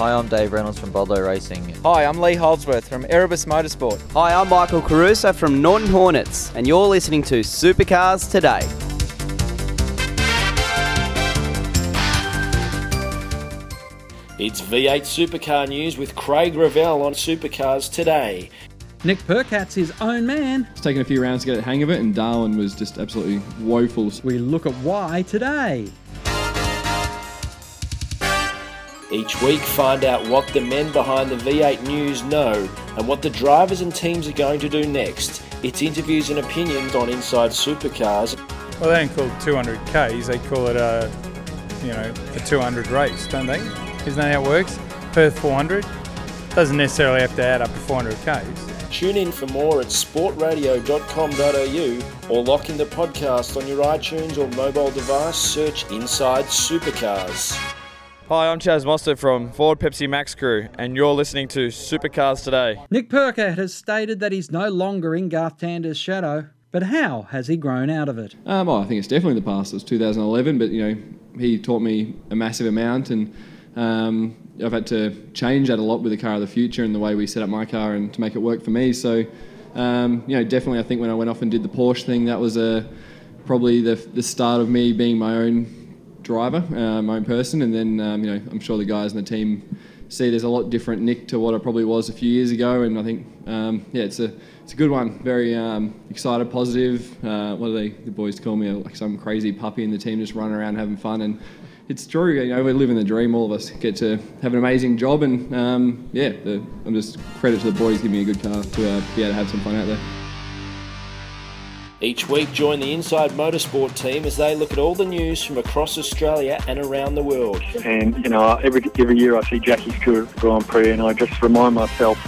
Hi, I'm Dave Reynolds from Bottle-O Racing. Hi, I'm Lee Holdsworth from Erebus Motorsport. Hi, I'm Michael Caruso from Norton Hornets, and you're listening to Supercars Today. It's V8 Supercar News with Craig Revell on Supercars Today. Nick Percat's his own man. It's taken a few rounds to get the hang of it, and Darwin was just absolutely woeful. We look at why today. Each week, find out what the men behind the V8 News know and what the drivers and teams are going to do next. It's interviews and opinions on Inside Supercars. Well, they don't call it 200 Ks, they call it a, you know, a 200 race, don't they? Isn't that how it works? Perth 400 doesn't necessarily have to add up to 400 Ks. Tune in for more at sportradio.com.au or lock in the podcast on your iTunes or mobile device. Search Inside Supercars. Hi, I'm Chaz Mostert from Ford Pepsi Max Crew, and you're listening to Supercars Today. Nick Percat has stated that he's no longer in Garth Tander's shadow, but how has he grown out of it? Um, well, I think it's definitely the past. It was 2011, but you know, he taught me a massive amount, and um, I've had to change that a lot with the car of the future and the way we set up my car and to make it work for me. So, um, you know, definitely, I think when I went off and did the Porsche thing, that was a probably the the start of me being my own driver, uh, my own person, and then um, you know I'm sure the guys in the team see there's a lot different Nick to what I probably was a few years ago, and I think um, yeah it's a it's a good one. Very um, excited, positive. Uh, what do they the boys call me like some crazy puppy in the team, just running around having fun and. It's true, you know, we're living the dream. All of us get to have an amazing job, and um, yeah, the, I'm just credit to the boys giving me a good car to uh, be able to have some fun out there. Each week, join the Inside Motorsport team as they look at all the news from across Australia and around the world. And you know, every every year I see Jackie's Grand Prix, and I just remind myself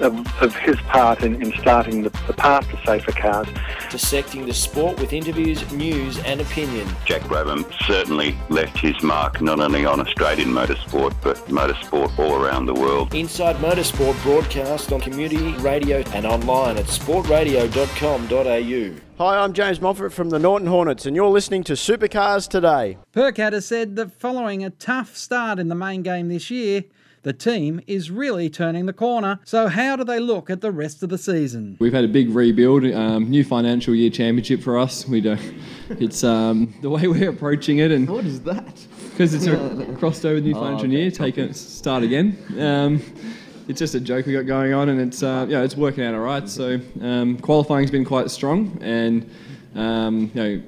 of, of his part in, in starting the, the, path to safer cars. Dissecting the sport with interviews, news, and opinion. Jack Brabham certainly left his mark not only on Australian motorsport but motorsport all around the world. Inside Motorsport broadcast on community radio and online at sportradio.com.au. Hi, I'm James Moffat from the Norton Hornets, and you're listening to Supercars Today. Percat has said that following a tough start in the main game this year, the team is really turning the corner. So, how do they look at the rest of the season? We've had a big rebuild, um, new financial year championship for us. We don't. It's um, the way we're approaching it, and what is that? Because it's a crossed over new financial oh, okay. year. Take it, start again. Um, it's just a joke we got going on, and it's uh, yeah, it's working out all right. So um, qualifying's been quite strong, and um, you know,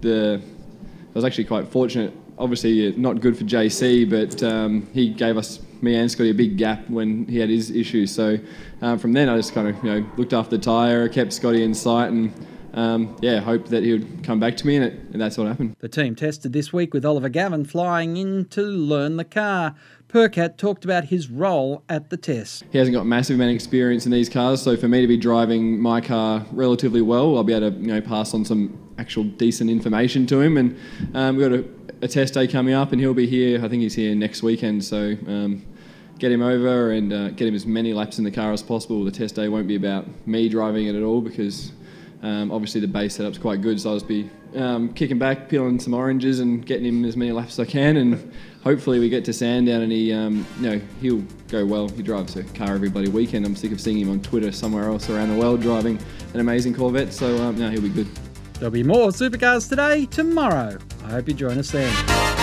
the I was actually quite fortunate. Obviously, not good for JC, but um, he gave us me and Scotty a big gap when he had his issues. So um, from then, I just kind of you know looked after the tyre, kept Scotty in sight, and um, yeah, hope that he would come back to me, and, it, and that's what happened. The team tested this week with Oliver Gavin flying in to learn the car. Percat talked about his role at the test. He hasn't got massive amount of experience in these cars, so for me to be driving my car relatively well, I'll be able to you know pass on some actual decent information to him. And um, we've got a, a, test day coming up, and he'll be here. I think he's here next weekend, so um, get him over and uh, get him as many laps in the car as possible. The test day won't be about me driving it at all because um, obviously the base setup's quite good. So I'll just be um, kicking back, peeling some oranges, and getting him as many laps as I can. And hopefully we get to Sandown and he, um, you know, he'll go well. He drives a car every bloody weekend. I'm sick of seeing him on Twitter somewhere else around the world driving an amazing Corvette. So um, no, he'll be good. There'll be more supercars today, tomorrow. I hope you join us then.